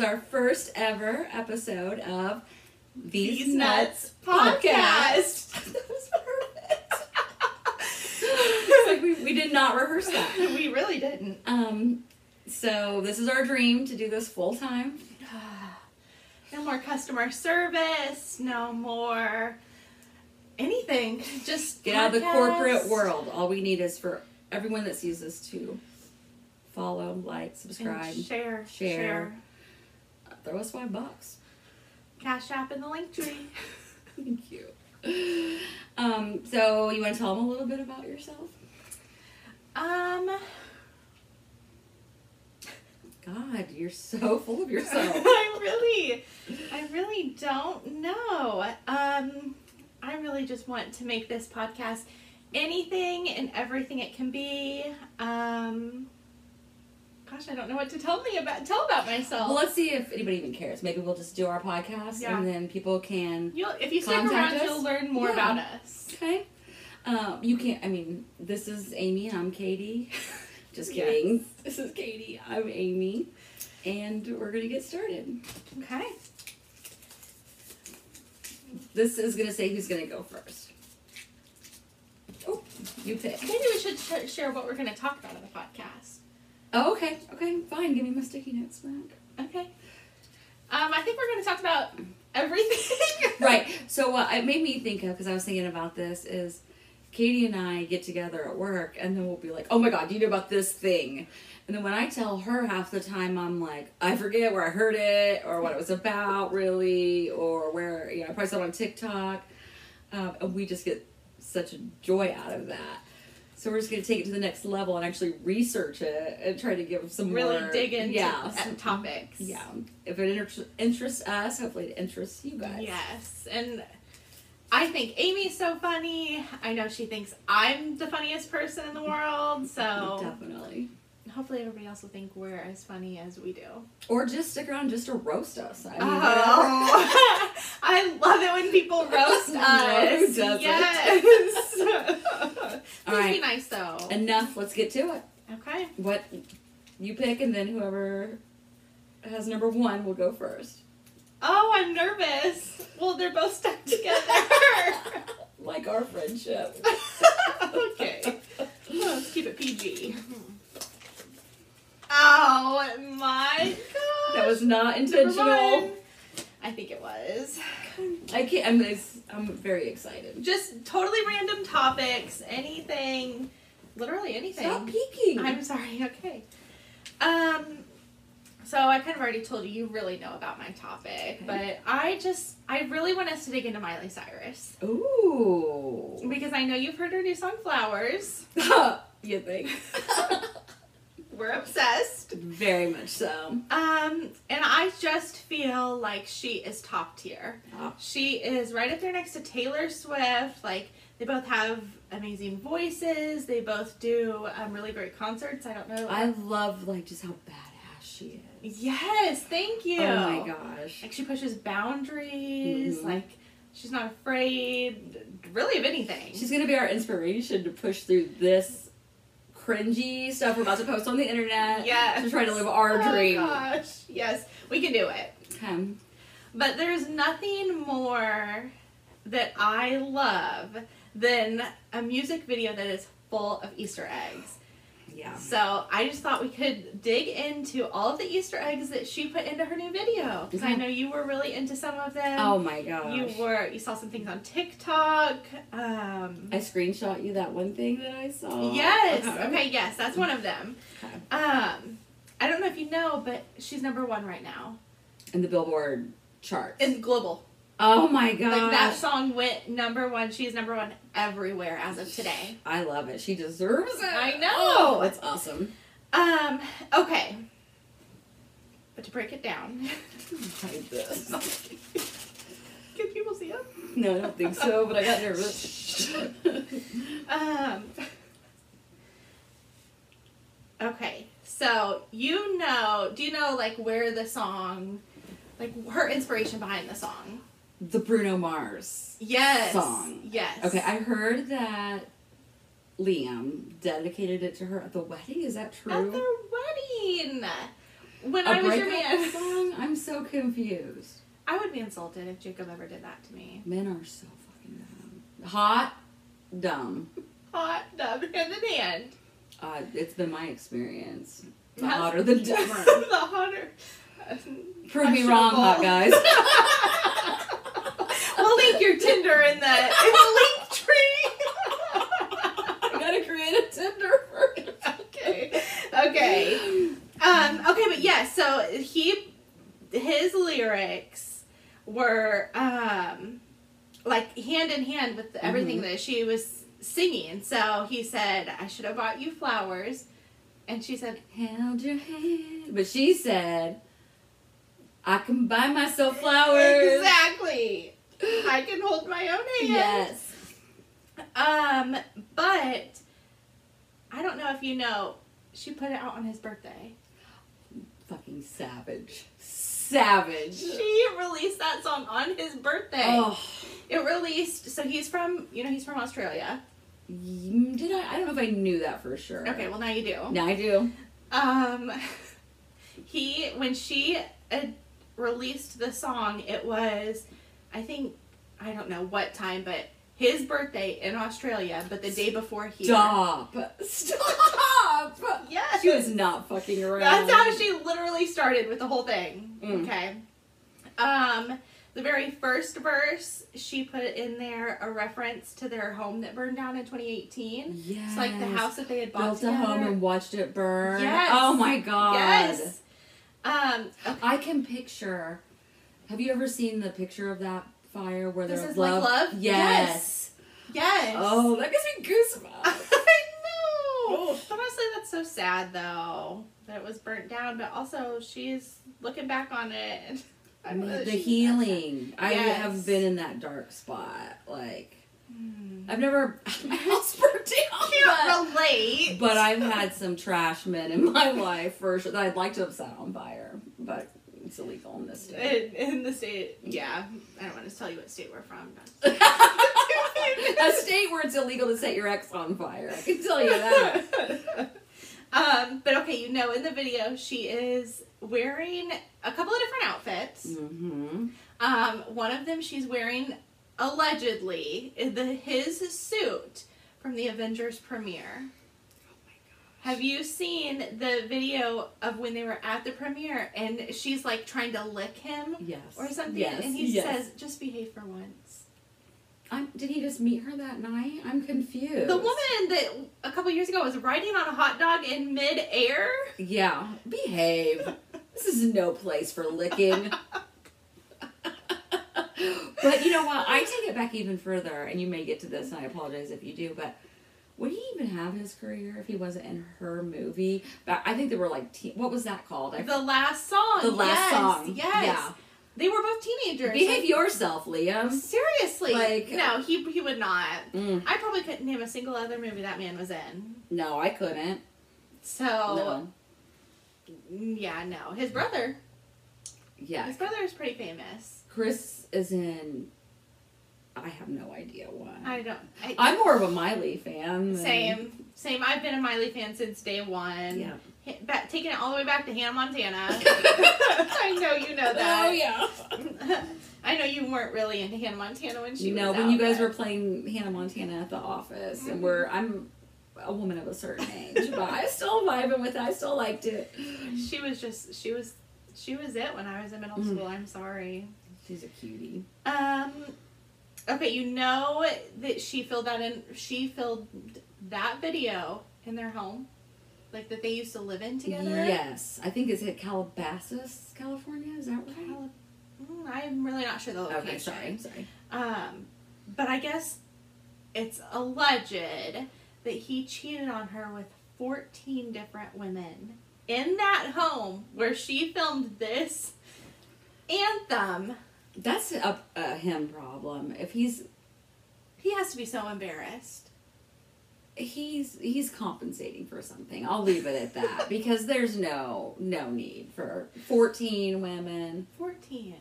is our first ever episode of These, These Nutz, Nutz Podcast. that was perfect. Like we, we did not rehearse that. we really didn't. Um, so this is our dream to do this full time. No more customer service. No more anything. Just Get out of the corporate world. All we need is for everyone that sees this to follow, like, subscribe, share, share. share. Throw us five bucks. Cash app in the link tree. Thank you. Um, so you want to tell them a little bit about yourself? Um, God, you're so full of yourself. I really, I really don't know. Um, I really just want to make this podcast anything and everything it can be. Um, gosh, I don't know what to tell me about tell about myself. well, let's see if anybody even cares. Maybe we'll just do our podcast Yeah. and then people can. You'll, if you stick around, us? you'll learn more Yeah. about us. Okay. Um, you can't. I mean, this is Amy and I'm Kadi. just Yes. kidding. This is Kadi. I'm Amy, and we're gonna get started. Okay. This is gonna say who's gonna go first. Oh, you pick. Maybe we should sh- share what we're going to talk about in the podcast. Oh, okay. Okay, fine. Give me my sticky notes back. Okay. Um, I think we're going to talk about everything. right. So what it made me think of because I was thinking about this is Kadi and I get together at work and then we'll be like, "Oh my god, do you know about this thing?" And then when I tell her half the time, I'm like, "I forget where I heard it or what it was about, really, or where you know I probably saw it on TikTok." Um, and we just get such a joy out of that. So we're just gonna take it to the next level and actually research it and try to give some really more, dig into yeah, uh, some- topics. yeah. If it inter- interests us, hopefully it interests you guys. Yes, and I think Amy's so funny. I know she thinks I'm the funniest person in the world, so Definitely. hopefully everybody else will think we're as funny as we do. Or just stick around just to roast us. I mean, Oh, I love it when people roast No, us. who doesn't? Yes. All Please be right. nice though. whatever. Enough. Let's get to it. okay. What you pick, and then whoever has number one will go first. Oh, I'm nervous. Well, they're both stuck together. like our friendship. okay. Well, let's keep it PG. Oh my gosh. That was not intentional. I think it was. I can't. I'm. I'm very excited. Just totally random topics, anything, literally anything. Stop peeking. I'm sorry. Okay. Um. So I kind of already told you you really know about my topic, but I just I really want us to dig into Miley Cyrus Ooh. because I know you've heard her new song "Flowers." you think? We're obsessed. very much so. Um, and I just feel like she is top tier. Oh. She is right up there next to Taylor Swift. Like they both have amazing voices. They both do um, really great concerts. I don't know. I love like just how badass she is. yes, thank you. Oh my gosh. Like she pushes boundaries. Mhm. Like she's not afraid, really, of anything. She's gonna be our inspiration to push through this cringy stuff we're about to post on the internet. Yes. To try to live our dream. Oh dream. gosh, yes, we can do it. Um, But there's nothing more that I love than a music video that is full of Easter eggs. yeah. So I just thought we could dig into all of the Easter eggs that she put into her new video because I know you were really into some of them. Oh my gosh. you were. You saw some things on TikTok. Um, I screenshot you that one thing that I saw. yes. Okay. Okay. Yes, that's one of them. Okay. Um, I don't know if you know, but she's number one right now In the Billboard charts. in global. Oh my god! Like that song went number one. She's number one everywhere as of today. I love it. She deserves it. I know. Oh, that's awesome. Um, okay. But to break it down, Hide this. can people see it? No, I don't think so, but I got nervous. Um, okay, so you know, do you know like where the song, like her inspiration behind the song? The Bruno Mars. Yes. Song. Yes. Okay, I heard that Liam dedicated it to her at the wedding. Is that true? At their wedding. when A I was your man. song? I'm so confused. I would be insulted if Jacob ever did that to me. Men are so fucking dumb. Hot, dumb. Hot, dumb, hand in hand. Uh, it's been my experience. The How's- hotter the dumber. the hotter. Prove me wrong, hot guys. we'll link your Tinder in the in the link tree. I gotta create a Tinder first. okay. Okay. Um, okay, but yeah, so he his lyrics were um like hand in hand with everything that she was singing. So he said, I should have bought you flowers. And she said, Held your hand. But she said, I can buy myself flowers. Exactly. I can hold my own hand. Yes. Um, but I don't know if you know, she put it out on his birthday. Fucking savage. Savage. She released that song on his birthday. Oh. It released. So he's from, you know, he's from Australia. Did I? I don't know if I knew that for sure. Okay, well now you do. Now I do. Um, he when she uh, released the song, it was, I think, I don't know what time, but his birthday in Australia, but the day before here. Stop. Stop. Yes. She was not fucking around. That's how she literally started with the whole thing. Mm. Okay. Um, the very first verse, she put in there a reference to their home that burned down in 2018. Yes. It's like the house that they had bought built a home and watched it burn. Yes. Oh my god. Yes. Um, okay. I can picture. Have you ever seen the picture of that fire where This there's is like love? love? Yes. Yes. Oh, that gives me goosebumps. I know. Oh. Honestly, that's so sad though that it was burnt down. But also, she's looking back on it. and I don't know that the healing. I Yes. have been in that dark spot. Like that sad. Hmm. I've never my house burnt down. Can't relate. But, but I've had some trash men in my life for sure that I'd like to have set on fire, but it's illegal in this state. in, in the state, yeah. I don't want to tell you what state we're from. A state where it's illegal to set your ex on fire. I can tell you that. um, but okay, you know, in the video, she is wearing a couple of different outfits. Mm-hmm. Um, one of them, she's wearing allegedly the his suit from the Avengers premiere. Have you seen the video of when they were at the premiere and she's like trying to lick him Yes. or something, Yes. and he yes. says, "Just behave for once." I'm, did he just meet her that night? I'm confused. The woman that a couple years ago was riding on a hot dog in mid-air. Yeah. Behave. this is no place for licking. but you know what? I take it back even further, and you may get to this, and I apologize if you do, but would he even have his career if he wasn't in her movie? But I think they were like, te- what was that called? I, The last song. the last yes, song. Yes. Yeah. They were both teenagers. Behave Like, yourself, Liam. Seriously. Like- no, he he would not. Mm, I probably couldn't name a single other movie that man was in. no, I couldn't. So No. yeah, no. His brother. Yeah. His brother is pretty famous. Chris is in. I have no idea why. I don't. I, I'm more of a Miley fan. than- same. Same. I've been a Miley fan since day one. Yeah. Back, taking it all the way back to Hannah Montana. I know you know that. Oh yeah. I know you weren't really into Hannah Montana when she You know when you guys but- were playing Hannah Montana at the office, Mm-hmm. and we're I'm a woman of a certain age, but I still vibing with it. I still liked it. She was just she was she was it when I was in middle Mm. school. I'm sorry. She's a cutie. Um okay, you know that she filled that in she filmed that video in their home. Like that they used to live in together. Yes, I think it's at Calabasas, California. Is that right? Cal- Mm, I'm really not sure the location. Okay, sorry, sorry. Um, but I guess it's alleged that he cheated on her with 14 different women in that home where she filmed this anthem. That's a, a him problem. If he's He has to be so embarrassed. he's he's compensating for something. I'll leave it at that because there's no no need for 14 women. 14.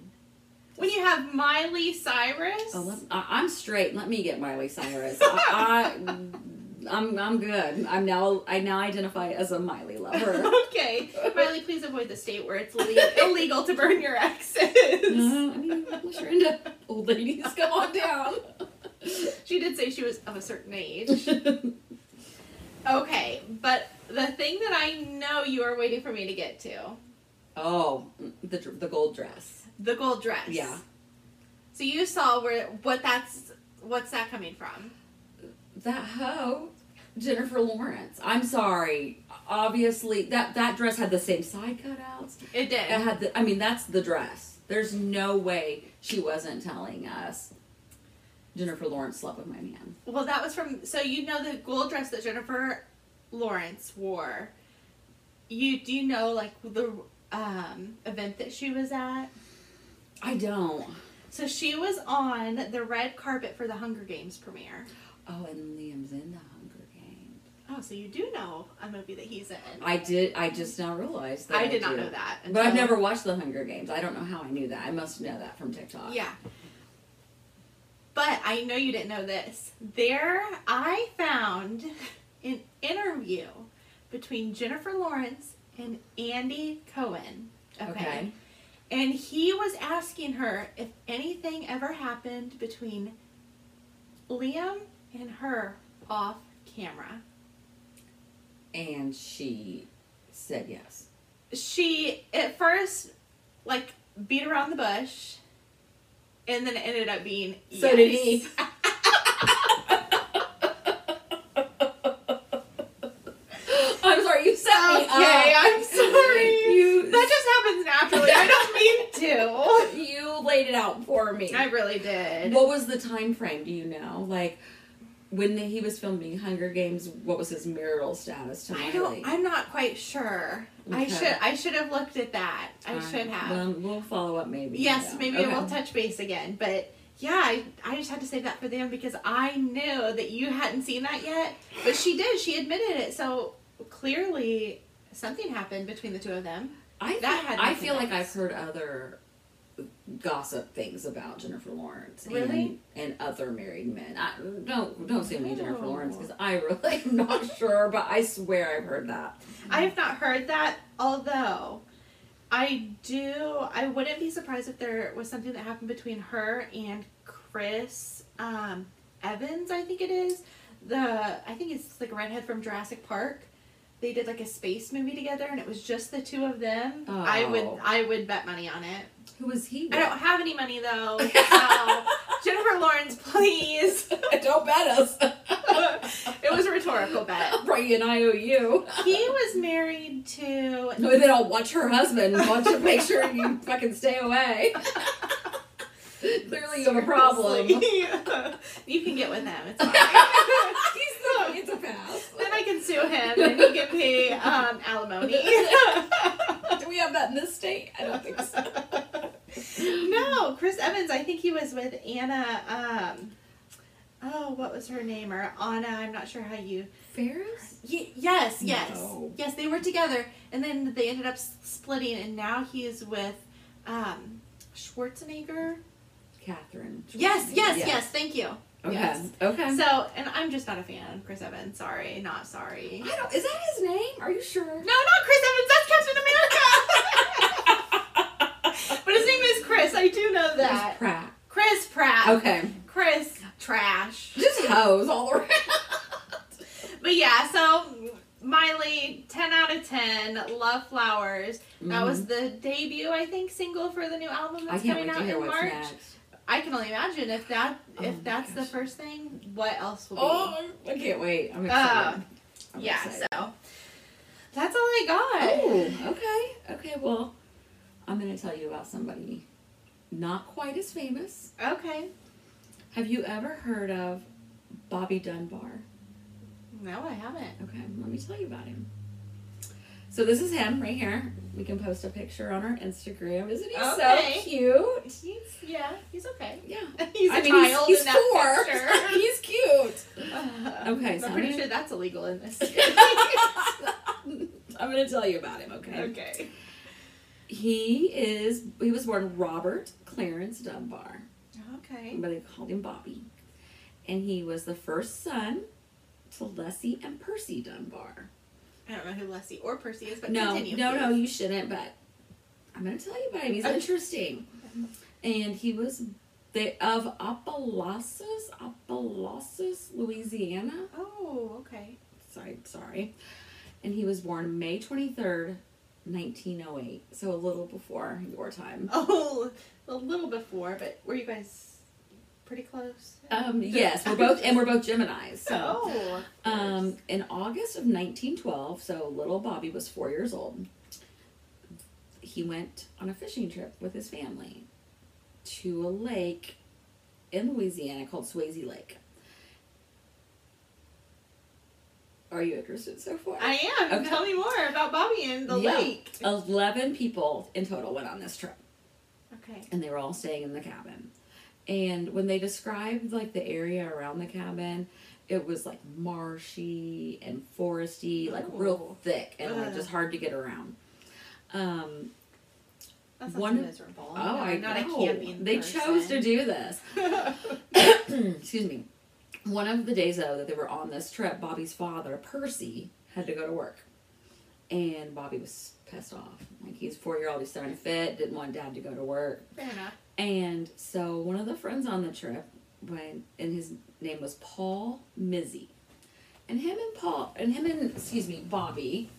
When you have Miley Cyrus. Oh, I, I'm straight. Let me get Miley Cyrus. I, I I'm I'm good. I'm now I now identify as a Miley lover. okay, Miley, please avoid the state where it's le- illegal to burn your exes. No, I mean, unless you're into old ladies, come on down. She did say she was of a certain age. Okay, but the thing that I know you are waiting for me to get to oh, the the gold dress. the gold dress. Yeah. So you saw where what that's what's that coming from? That hoe, Jennifer Lawrence. I'm sorry. Obviously, that that dress had the same side cutouts. It did. It had the. I mean, that's the dress. There's no way she wasn't telling us. Jennifer Lawrence slept with my man. Well, that was from. So you know the gold dress that Jennifer Lawrence wore. You do you know like the um, event that she was at? I don't. So she was on the red carpet for the Hunger Games premiere. Oh, and Liam's in the. Oh, so you do know a movie that he's in. I did. I just now realized that. I did not do. know that. But I've never watched the Hunger Games. I don't know how I knew that. I must know that from TikTok. Yeah. But I know you didn't know this. There, I found an interview between Jennifer Lawrence and Andy Cohen. Okay. And he was asking her if anything ever happened between Liam and her off camera. And she said yes. She, at first, like, beat around the bush. And then it ended up being So did he. I'm sorry. You set me up. Okay, I'm sorry. You That just happens naturally. I don't mean to. you laid it out for me. I really did. What was the time frame? Do you know? Like when he was filming Hunger Games, what was his marital status to I don't. I'm not quite sure. I should. I should have looked at that. I should have. Well, we'll follow up maybe. yes, maybe Okay. we'll touch base again. But yeah, I, I just had to say that for them because I knew that you hadn't seen that yet. But she did. She admitted it. So clearly, something happened between the two of them. I that that had I feel like. I've heard other gossip things about Jennifer Lawrence Really? and, and other married men. I, don't don't sue me, Jennifer Oh. Lawrence, because I really am not sure, but I swear I've heard that. I have not heard that, although I do. I wouldn't be surprised if there was something that happened between her and Chris um, Evans. I think it is the. I think it's like a redhead from Jurassic Park. They did like a space movie together, and it was just the two of them. I would. Oh. I would bet money on it. Who was he? I don't have any money though. So Jennifer Lawrence, please. don't bet us. it was a rhetorical bet. Brian IOU. He was married to No, then I'll watch her husband. Watch to make sure you fucking stay away. Clearly, you have a problem. Seriously. you can get with him. It's fine. He's the it's a pass. then I can sue him and he can pay um, alimony. Do we have that in this state? I don't think so. I think he was with Anna. Um, oh, what was her name? Or Anna? I'm not sure how you. Faris? Ye- yes, yes, No. yes. They were together, and then they ended up splitting, and now he is with um, Schwarzenegger. Catherine. Yes, yes, yes, Thank you. Okay. Yes. Okay. So, and I'm just not a fan of Chris Evans. Sorry, not sorry. I don't. Is that his name? Are you sure? No, not Chris Evans. That's Captain America. but his name is Chris. I do know that. Chris. Pratt. Chris Pratt. Okay. Chris Trash. Just hoes all around. But yeah, so Miley, 10 out of 10. Love Flowers. That was the debut, I think, single for the new album Mm-hmm. That's coming out in March. next. I can only imagine if that Oh if my that's the first thing, what else will be? Oh, I can't wait. I'm excited. Um, I'm yeah, excited. so that's all I got. Oh, okay. Okay, well, I'm going to tell you about somebody not quite as famous. Okay. Have you ever heard of Bobby Dunbar? No, I haven't. Okay, let me tell you about him. So this is him right here. We can post a picture on our Instagram. Isn't he Okay. so cute? He's yeah, he's okay. Yeah. He's a I mean, child he's, in he's that four. picture. he's cute. Uh, Okay, so I'm I'm pretty gonna- sure that's illegal in this. I'm going to tell you about him, okay? okay. He is, he was born Robert Clarence Dunbar, Okay. but they called him Bobby. And he was the first son to Leslie and Percy Dunbar. I don't know who Leslie or Percy is, but no, continue. no, no, you shouldn't. But I'm going to tell you about him. He's Okay. interesting, and he was the of Opelousas, Opelousas, Louisiana. Oh, okay. Sorry, sorry, and he was born May 23rd, 1908. So a little before your time. Oh, a little before, but were you guys pretty close? Um, yes, we're both, and we're both Geminis. So. Oh. Um, in August of 1912, so little Bobby was four years old, he went on a fishing trip with his family to a lake in Louisiana called Swayze Lake. Are you interested so far? I am. Okay. Tell me more about Bobby and the Yeah. lake. 11 people in total went on this trip. Okay. and they were all staying in the cabin. And when they described like the area around the cabin, it was like marshy and foresty, like real Oh. thick and like just hard to get around. Um, That sounds One- miserable. oh, I not a know. camping They person. chose to do this. Excuse me. One of the days though that they were on this trip, Bobby's father, Percy, had to go to work. And Bobby was pissed off. Like he's four year old, he's starting to fit, didn't want dad to go to work. Fair enough. And so one of the friends on the trip, when and his name was Paul Mizzy, and him and Paul and him and excuse me Bobby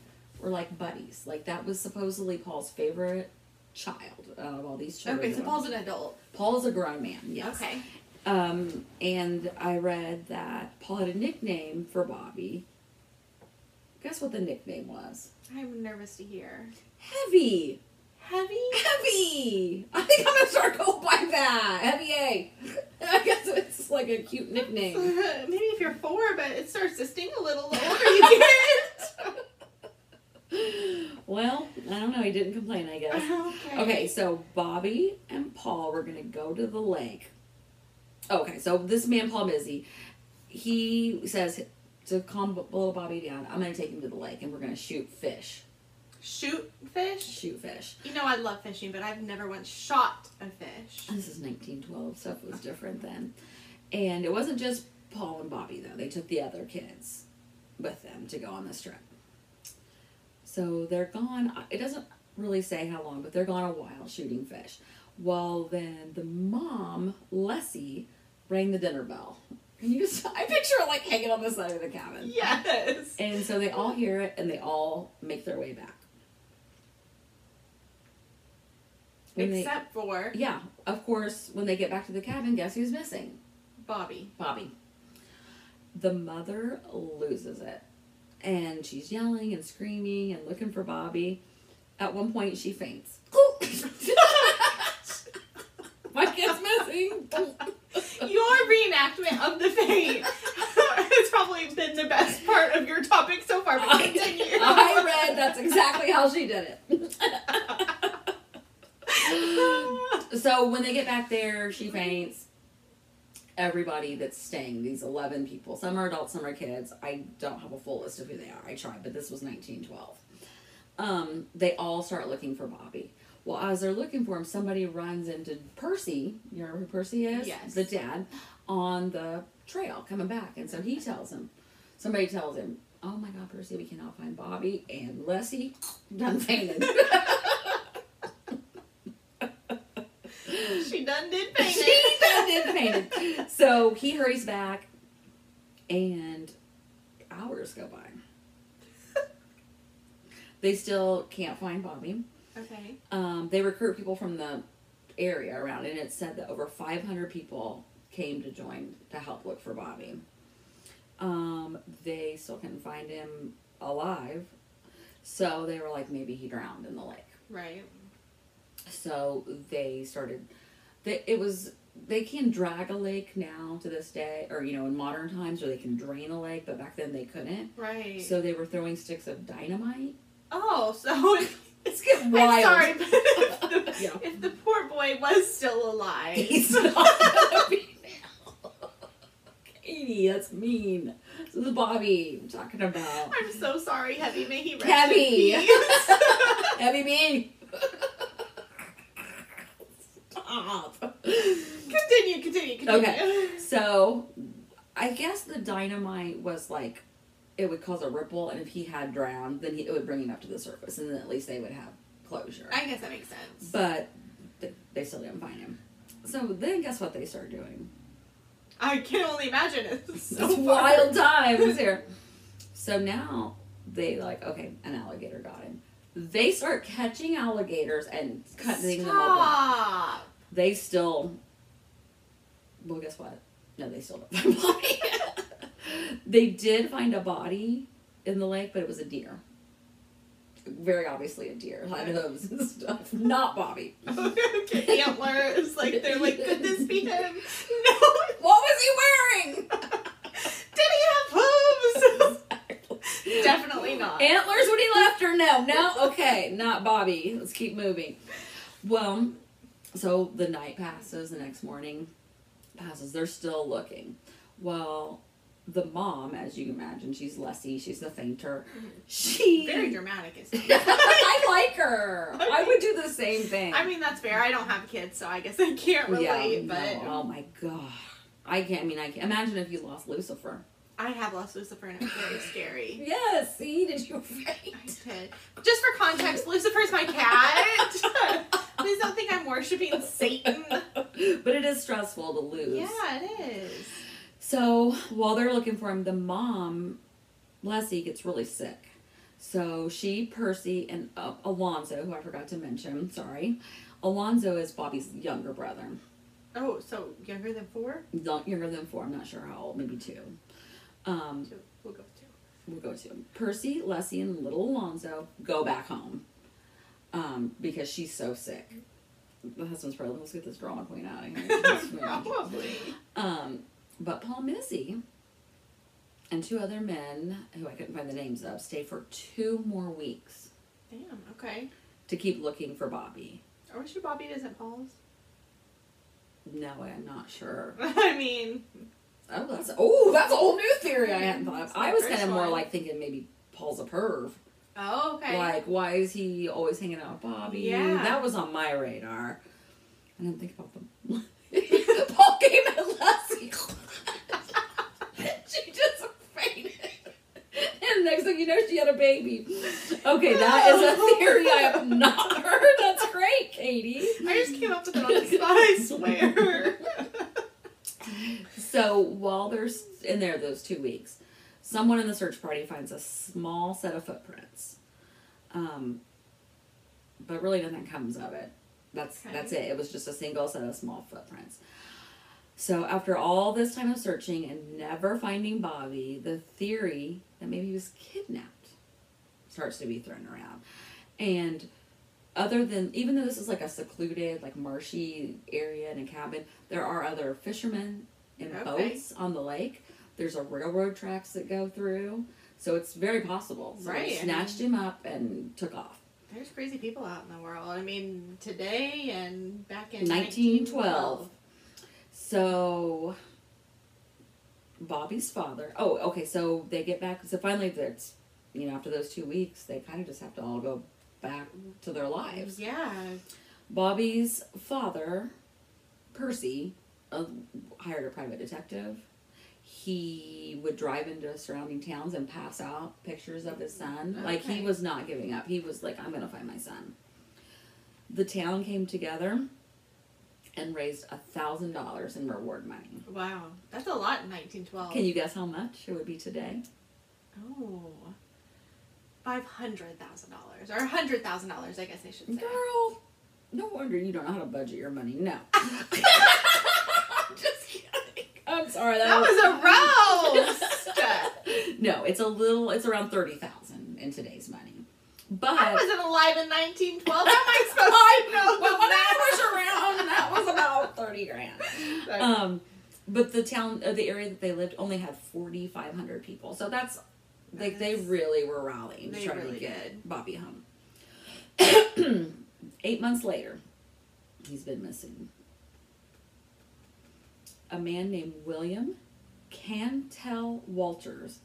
were like buddies. Like that was supposedly Paul's favorite child out of all these children. Okay, so Paul's an adult. Paul's a grown man. Yes. Okay. Um, and I read that Paul had a nickname for Bobby. Guess what the nickname was? I'm nervous to hear. Heavy. Heavy? Heavy. I think I'm gonna start going by that. Heavy A. I guess it's like a cute nickname. Maybe if you're four, but it starts to sting a little the older you get. Well, I don't know. He didn't complain. I guess. okay. Okay, so Bobby and Paul were gonna go to the lake. Okay, so this man Paul Mizzy, he says to calm little Bobby down. I'm gonna take him to the lake and we're gonna shoot fish. Shoot fish? Shoot fish. You know I love fishing, but I've never once shot a fish. This is 1912. Stuff was different then, and it wasn't just Paul and Bobby though. They took the other kids with them to go on this trip. So they're gone. Uh, it doesn't really say how long, but they're gone a while shooting fish. Well, then the mom, Leslie, rang the dinner bell. And you just, I picture it like hanging on the side of the cabin. Yes. And so they all hear it and they all make their way back. When they- Except for yeah, of course, when they get back to the cabin, guess who's missing? Bobby. Bobby. The mother loses it. And she's yelling and screaming and looking for Bobby. At one point, she faints. My kid's missing. Your reenactment of the fate has probably been the best part of your topic so far, but continue. I read that's exactly how she did it. so when they get back there, she faints. Everybody that's staying, these 11 people, some are adults, some are kids. I don't have a full list of who they are. I tried, but this was 1912. Um, they all start looking for Bobby. Well, as they're looking for him, somebody runs into Percy. You remember who Percy is? Yes. The dad on the trail coming back. And so he tells him, somebody tells him, Oh my God, Percy, we cannot find Bobby. And Leslie done fainted. she done did paint she done did fainted. So he hurries back, and hours go by. They still can't find Bobby. Okay. Um, they recruit people from the area around, and it said that over 500 people came to join to help look for Bobby. Um, they still couldn't find him alive, so they were like, maybe he drowned in the lake. Right. So they started. They, it was they can drag a lake now to this day, or you know, in modern times, or they can drain a lake, but back then they couldn't. Right. So they were throwing sticks of dynamite. oh, so It's getting I'm wild. sorry, but if the, Yeah. if the poor boy was still alive, He's not gonna be now. That's mean. This is Bobby I'm talking about. I'm so sorry, Heavy. May he rest Heavy. in peace. Heavy mean. Stop. continue, continue, continue. Okay. So I guess the dynamite was like it would cause a ripple, and if he had drowned, then he, it would bring him up to the surface, and then at least they would have closure. I guess that makes sense. but th- they still didn't find him. So then, guess what they started doing? I can only imagine it's so It's wild times here. So now they like, okay, an alligator got him. They start catching alligators and cutting them open. They still, well, guess what? No, they still don't find a body. they did find a body in the lake, but it was a deer. Very obviously a deer, had hooves and stuff. Not Bobby. okay, antlers. Like they're like, could this be him? No. What was he wearing? Did he have hooves? Definitely not. Antlers when he left or No, no. Okay, not Bobby. Let's keep moving. Well, so the night passes. The next morning passes. They're still looking. Well, the mom, as you imagine, she's Leslie. She's the fainter. Mm-hmm. She. Very dramatic. Is I like her. I would do the same thing. I mean, that's fair. I don't have kids, so I guess I can't relate. yeah, but no, oh my god. I can't. I mean, I can't imagine if you lost Lucifer. I have lost Lucifer, and it was very scary. Yes. See, did you I faint? did. Just for context, Lucifer's my cat. Please don't think I'm worshiping Satan. but it is stressful to lose. Yeah, it is. So while they're looking for him, the mom, Leslie, gets really sick. So she, Percy, and uh, Alonzo, who I forgot to mention, sorry. Alonzo is Bobby's younger brother. Oh, so younger than four? Not younger than four, I'm not sure how old, maybe two. Um, Two. We'll go two. we'll go to Percy, Leslie, and little Alonzo go back home um, because she's so sick. The husband's probably, let's get this drama queen out of here. Probably. Um, but Paul Missy and two other men who I couldn't find the names of stayed for two more weeks Damn. Okay. to keep looking for Bobby. Are we sure Bobby isn't Paul's? No, I'm not sure. I mean, Oh, that's oh, that's a whole new theory I hadn't thought of. I was kind of more like thinking maybe Paul's a perv. oh, okay. Like, why is he always hanging out with Bobby? Yeah. That was on my radar. I didn't think about them. Paul came at Leslie. she just fainted. And next thing you know, she had a baby. Okay, that is a theory I have not heard. That's great, Kadi. I just came up with it on the spot, I swear. So while they're in there those two weeks, someone in the search party finds a small set of footprints. Um, but really nothing comes of it. That's Okay. that's it. It was just a single set of small footprints. So after all this time of searching and never finding Bobby, the theory that maybe he was kidnapped starts to be thrown around. And other than even though this is like a secluded, like marshy area in a cabin, there are other fishermen in Okay. boats on the lake. There's a railroad tracks that go through. So it's very possible. So Right, snatched him up and took off. There's crazy people out in the world. I mean, today and back in 1912. So Bobby's father. Oh, okay. So they get back. So finally, that's you know after those two weeks, they kind of just have to all go back to their lives. Yeah. Bobby's father, Percy, uh, hired a private detective. He would drive into surrounding towns and pass out pictures of his son. Like he was not giving up. He was like, I'm going to find my son. The town came together and raised a thousand dollars in reward money. Wow. That's a lot in 1912. Can you guess how much it would be today? Oh. Five hundred thousand dollars, or a hundred thousand dollars, I guess I should say. Girl, no wonder you don't know how to budget your money. No. Just kidding. I'm sorry. That, That was a roast. no, it's a little. It's around thirty thousand in today's money. But I wasn't alive in 1912. How am I supposed I to know? But when I was around, that was about thirty grand. Sorry. Um, but the town, uh, the area that they lived, only had forty five hundred people. So that's like they really were rallying to try to really get did. Bobby home. Eight months later, he's been missing. A man named William Cantwell Walters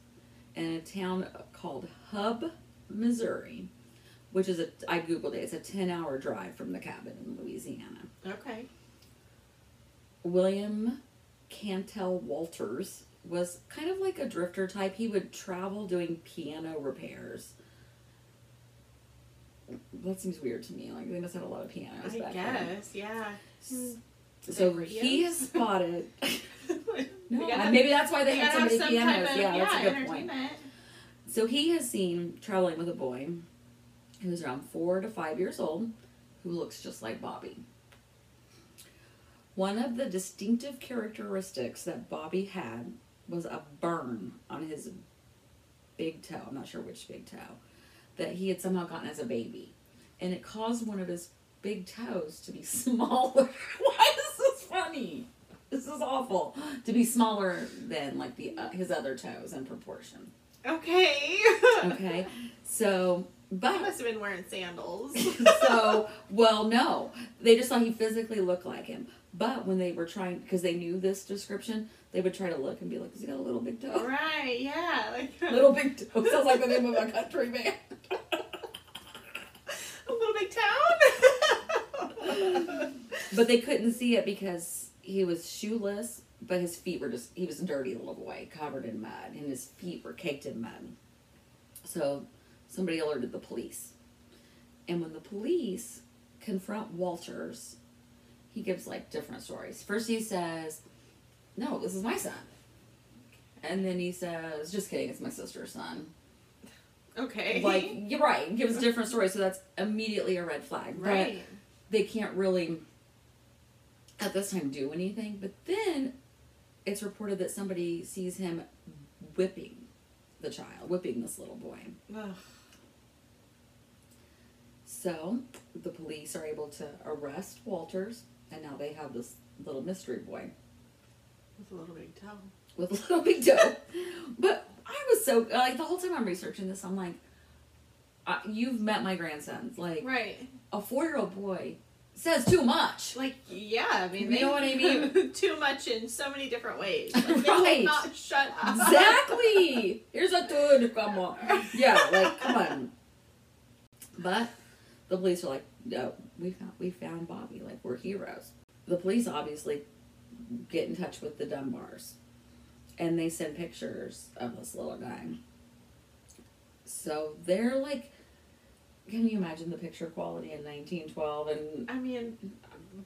in a town called Hub, Missouri, which is a I googled it. It's a ten hour drive from the cabin in Louisiana. Okay. William Cantwell Walters was kind of like a drifter type. He would travel doing piano repairs. That seems weird to me. Like they must have had a lot of pianos I back then. guess, yeah. Hmm. So Like he has spotted. No, You gotta maybe that's why they had so many pianos. of, yeah, that's a good point. So he has seen traveling with a boy who is around four to five years old who looks just like Bobby. One of the distinctive characteristics that Bobby had was a burn on his big toe. I'm not sure which big toe that he had somehow gotten as a baby. And it caused one of his big toes to be smaller. Why is this funny? This is awful. To be smaller than like the uh, his other toes in proportion. Okay. Okay. So, But must have been wearing sandals. so well, no, they just thought he physically looked like him. But when they were trying, because they knew this description, they would try to look and be like, "Has he got a little big toe? right, yeah. Like Little big toe sounds like the name of a country band." a little big town. But they couldn't see it because he was shoeless, but his feet were just, he was a dirty little boy, covered in mud, and his feet were caked in mud. So somebody alerted the police. And when the police confront Walters, he gives like different stories. First, he says, No, this is my son. And then he says, Just kidding, it's my sister's son. okay. Like, you're right, gives different stories, so that's immediately a red flag. But right. they can't really at this time do anything. But then it's reported that somebody sees him whipping the child, whipping this little boy. Ugh. So the police are able to arrest Walters, and now they have this little mystery boy With a little big toe. with a little big toe. but I was so like the whole time I'm researching this, I'm like, uh, you've met my grandsons. Like Right. a four year old boy says too much. Like, yeah, I mean, You they know what I mean? too much in so many different ways. Like, they Right. not shut up. Exactly. Here's a dude. Come on. Yeah, like come on. But the police are like, no, we found we found Bobby. Like we're heroes. The police obviously get in touch with the Dunbars, and they send pictures of this little guy. So they're like, can you imagine the picture quality in 1912 and I mean,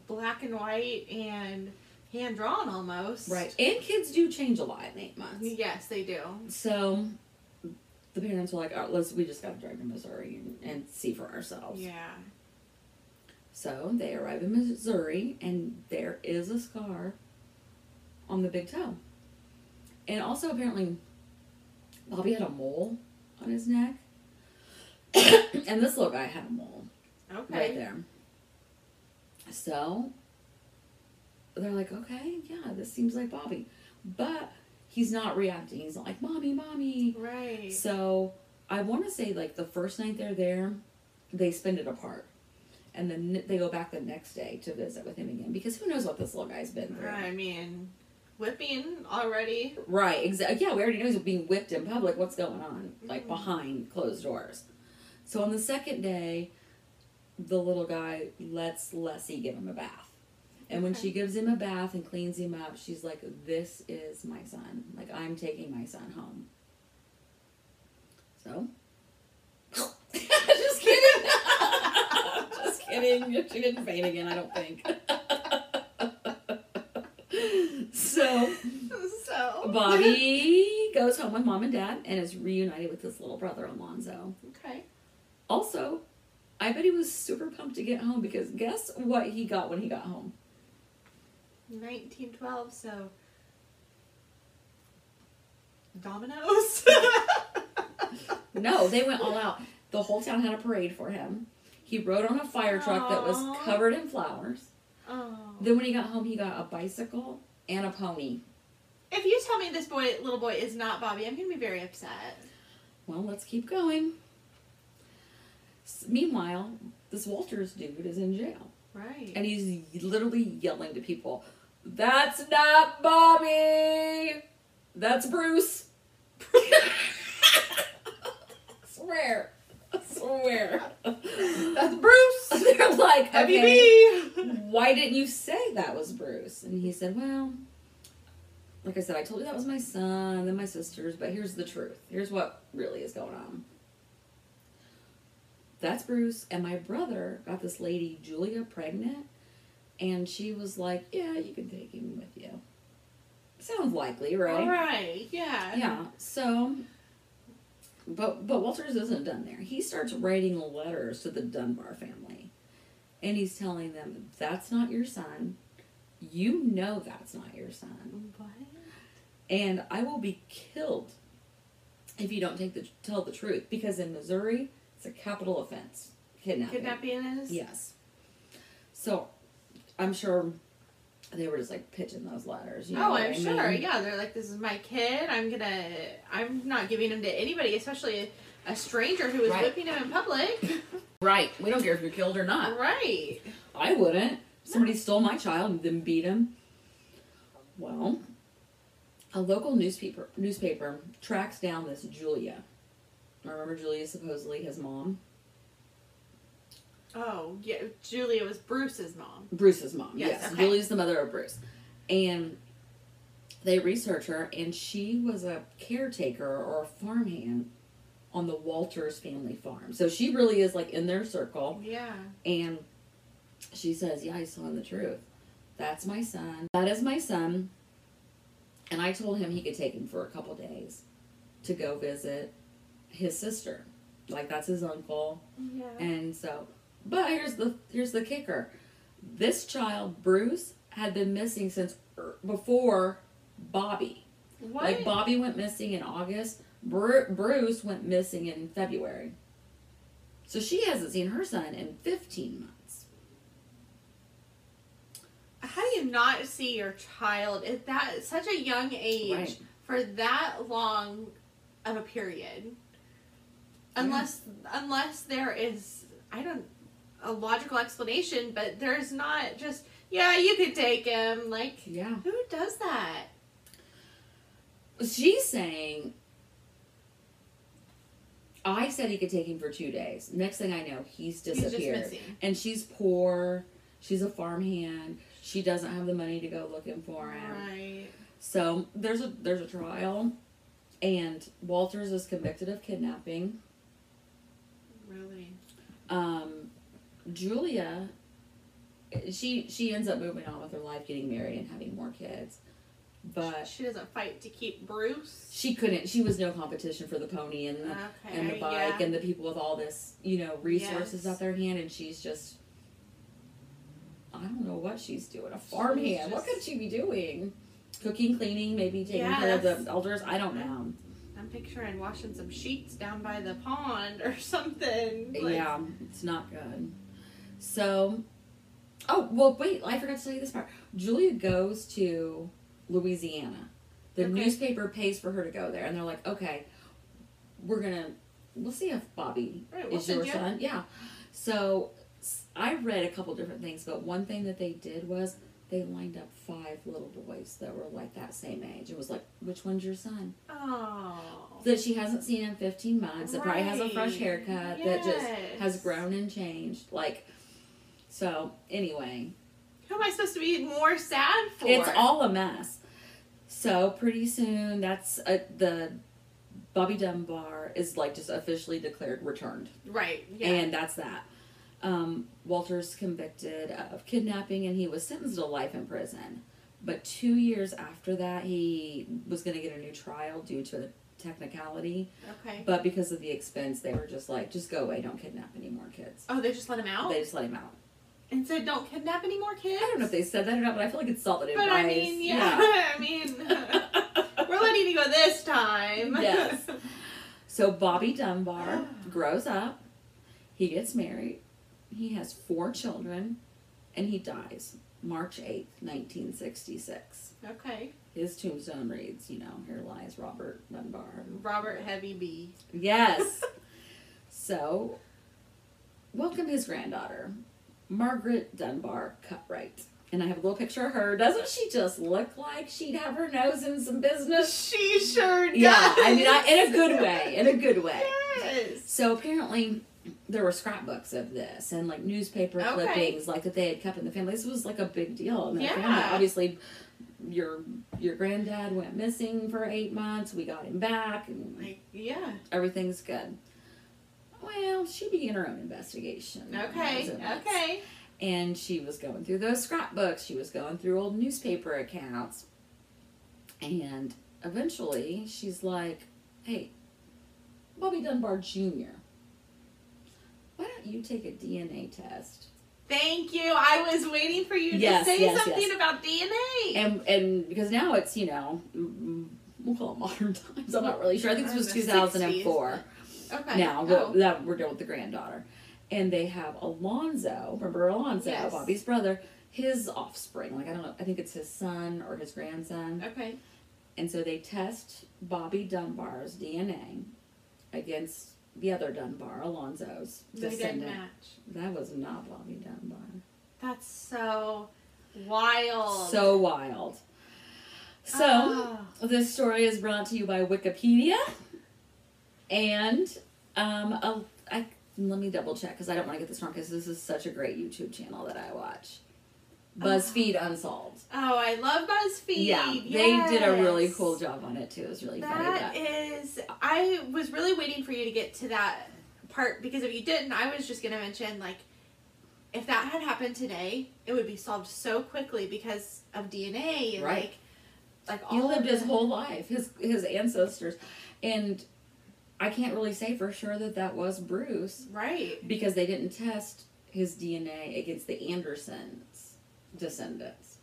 black and white and hand drawn almost. right? And kids do change a lot in eight months. Yes, they do. So the parents were like, oh, let's, we just got to drive to Missouri and, and see for ourselves. Yeah. So they arrive in Missouri and there is a scar on the big toe. And also, apparently, Bobby had a mole on his neck. and this little guy had a mole Okay. right there. So they're like, okay, yeah, this seems like Bobby. But he's not reacting. He's not like, mommy, mommy. Right. So I want to say like the first night they're there, they spend it apart, and then they go back the next day to visit with him again because who knows what this little guy's been through. I mean, whipping already. Right. Exactly. Yeah, we already know he's being whipped in public. What's going on? Like Mhm. behind closed doors. So on the second day, the little guy lets Leslie give him a bath. And when she gives him a bath and cleans him up, she's like, This is my son. Like, I'm taking my son home. So, just kidding. just kidding. She didn't faint again, I don't think. so, So. Bobby goes home with mom and dad and is reunited with his little brother Alonzo. okay. Also, I bet he was super pumped to get home because guess what he got when he got home? 1912. So. Dominoes. No, they went all out. The whole town had a parade for him. He rode on a fire truck that was covered in flowers. oh. Then when he got home, he got a bicycle and a pony. If you tell me this boy, little boy, is not Bobby, I'm gonna be very upset. Well, let's keep going. S- Meanwhile, this Walters dude is in jail. Right. And he's literally yelling to people, That's not Bobby! That's Bruce! swear. Swear. That's Bruce. They're like, okay, why didn't you say that was Bruce? And he said, Well, like I said, I told you that was my son, then my sister's, but here's the truth. Here's what really is going on. That's Bruce, and my brother got this lady, Julia, pregnant, and she was like, Yeah, you can take him with you. Sounds likely, right? Right. Yeah. Yeah. So, but but Walters isn't done there. He starts writing letters to the Dunbar family, and he's telling them that's not your son. You know that's not your son, What? and I will be killed if you don't take the tell the truth. Because in Missouri, it's a capital offense. Kidnapping. Kidnapping is. Yes. So, I'm sure they were just like pitching those letters. You know oh, I'm I sure. Yeah, they're like, this is my kid. I'm gonna. I'm not giving him to anybody, especially a stranger who is Right. whipping him in public. Right. We don't care if you're killed or not. right. I wouldn't. Somebody stole my child and then beat him. Well, a local newspaper newspaper tracks down this Julia. Remember Julia supposedly his mom? Oh, yeah. Julia was Bruce's mom. Bruce's mom. Yes, Yes. okay. Julia's the mother of Bruce. And they research her and she was a caretaker or a farmhand on the Walters family farm. So she really is like in their circle. Yeah. And she says, Yeah, I saw the truth. That's my son. That is my son. And I told him he could take him for a couple days to go visit his sister. Like that's his uncle. Yeah. And so but here's the here's the kicker. This child, Bruce, had been missing since er- before Bobby. what? Like Bobby went missing in August, Bruce went missing in February. So she hasn't seen her son in 15 months. How do you not see your child at that such a young age Right. for that long of a period? Unless unless there is I don't a logical explanation, but there's not just yeah, you could take him. Like Yeah. who does that? She's saying, I said he could take him for two days. Next thing I know, he's He's disappeared. missing. and she's poor. She's a farmhand. She doesn't have the money to go looking for him. Right. So there's a there's a trial, and Walters is convicted of kidnapping. Really. Um, Julia, she she ends up moving on with her life, getting married and having more kids, but she doesn't fight to keep Bruce. she couldn't. She was no competition for the pony and the Okay. and the bike yeah. and the people with all this you know resources Yes. at their hand, and she's just. I don't know what she's doing. A farmhand. What could she be doing? Cooking, cleaning, maybe taking Yeah, care of the elders. I don't know. I'm picturing washing some sheets down by the pond or something. Like, yeah, it's not good. So, oh well, wait, I forgot to tell you this part. Julia goes to Louisiana. The Okay. newspaper pays for her to go there, and they're like, okay, we're gonna, we'll see if Bobby Right, we'll is your you. son. Yeah. So I read a couple different things, but one thing that they did was they lined up five little boys that were like that same age. It was like, which one's your son? Oh. that she hasn't seen in 15 months that probably has a fresh haircut that just has grown and changed like so anyway Who am I supposed to be more sad for? it's all a mess so pretty soon that's uh the bobby dunbar is like just officially declared returned right. Yeah. and that's that um, walter's convicted of kidnapping and he was sentenced to life in prison but two years after that he was going to get a new trial due to technicality okay. But because of the expense, they were just like, just go away, don't kidnap any more kids. Oh, they just let him out They just let him out. And said, "Don't kidnap any more kids." I don't know if they said that or not, but I feel like it's solid But. I mean, yeah. I mean, we're letting you go this time. Yes. So Bobby Dunbar grows up, he gets married, he has four children, and he dies March 8th, 1966. okay. His tombstone reads, you know, here lies Robert Dunbar. Robert Heavy B. Yes. so, welcome his granddaughter, Margaret Dunbar Cutright. And I have a little picture of her. Doesn't she just look like she'd have her nose in some business? She sure does. Yeah, I mean, I, in a good way. In a good way. Yes. So apparently, there were scrapbooks of this and like newspaper Okay. clippings, like that they had kept in the family. This was like a big deal in their Yeah. family. Obviously, your your granddad went missing for eight months. We got him back, and Like, yeah. everything's good. Well, she began her own investigation. Okay. as it was. Okay. And she was going through those scrapbooks. She was going through old newspaper accounts. And eventually, she's like, hey, Bobby Dunbar Jr., why don't you take a DNA test? Thank you. I was waiting for you Yes, to say yes, something yes. about DNA. And and because now it's, you know, we'll call it modern times. I'm not really sure. I think this was 2004. 60s, okay. now Oh. that we're dealing with the granddaughter and they have alonzo remember alonzo Yes. bobby's brother his offspring like i don't know i think it's his son or his grandson Okay. and so they test bobby dunbar's dna against the other dunbar alonzo's They didn't descendant match. that was not bobby dunbar That's so wild. so wild so Oh. This story is brought to you by Wikipedia, and um, a, I, let me double check because I don't want to get this wrong because this is such a great YouTube channel that I watch. BuzzFeed Unsolved. Oh, I love BuzzFeed. Yeah, they did a really cool job on it too. It was really That funny. is, I was really waiting for you to get to that part because if you didn't, I was just going to mention like, if that had happened today, it would be solved so quickly because of DNA and Right. like, like He all lived of his whole life, his his ancestors, and I can't really say for sure that that was Bruce right. because they didn't test his DNA against the Andersons' descendants.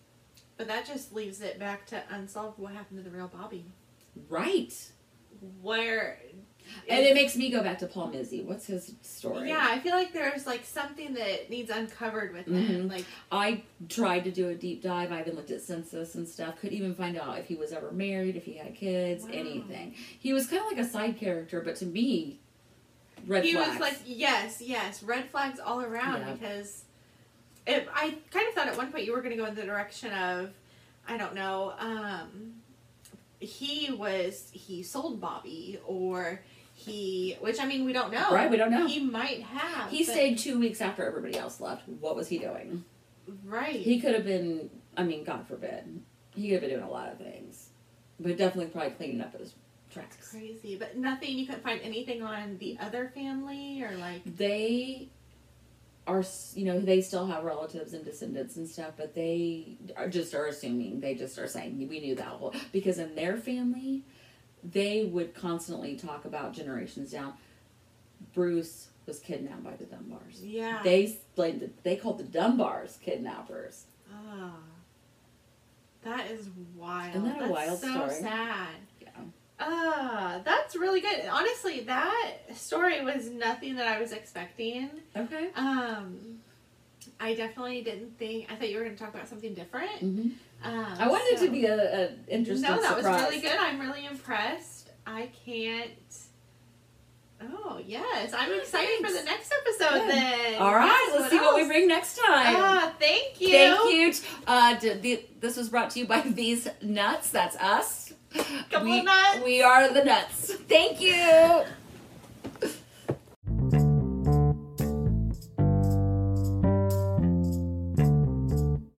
But that just leaves it back to unsolved. What happened to the real Bobby? Right. Where And it makes me go back to Paul Mizzy. What's his story? Yeah, I feel like there's like something that needs uncovered with him. Mhm. Like, I tried to do a deep dive. I even looked at census and stuff. Couldn't even find out if he was ever married, if he had kids, Wow. anything. He was kind of like a side character, but to me, red he flags. was like, yes, yes, red flags all around Yeah. because it, I kind of thought at one point you were going to go in the direction of, I don't know, um, he was he sold Bobby or he, which I mean we don't know. Right, we don't know. He might have. he stayed two weeks after everybody else left. What was he doing? right. He could have been. I mean, God forbid, he could have been doing a lot of things, but definitely probably cleaning up his tracks. Crazy, but nothing. You couldn't find anything on the other family or like. they are s- you know they still have relatives and descendants and stuff but they are just are assuming they just are saying we knew that whole because in their family they would constantly talk about generations down bruce was kidnapped by the dunbars Yeah. they blamed the, they called the dunbars kidnappers Ah, that is wild. Isn't that a That's wild so story? sad. yeah Ah, that's really good. Honestly, that story was nothing that I was expecting. okay Um, I definitely didn't think. I thought you were going to talk about something different. hmm Um, i wanted it so- to be a, a interesting No, that surprise. was really good. I'm really impressed. I can't. Oh yes, I'm excited for the next episode. Good. Then. all right Yes, let's see what we bring next time Ah, thank you. Thank you. Uh, the, this was brought to you by These Nutz. That's us. Couple we, of nuts. We are the nuts. Thank you.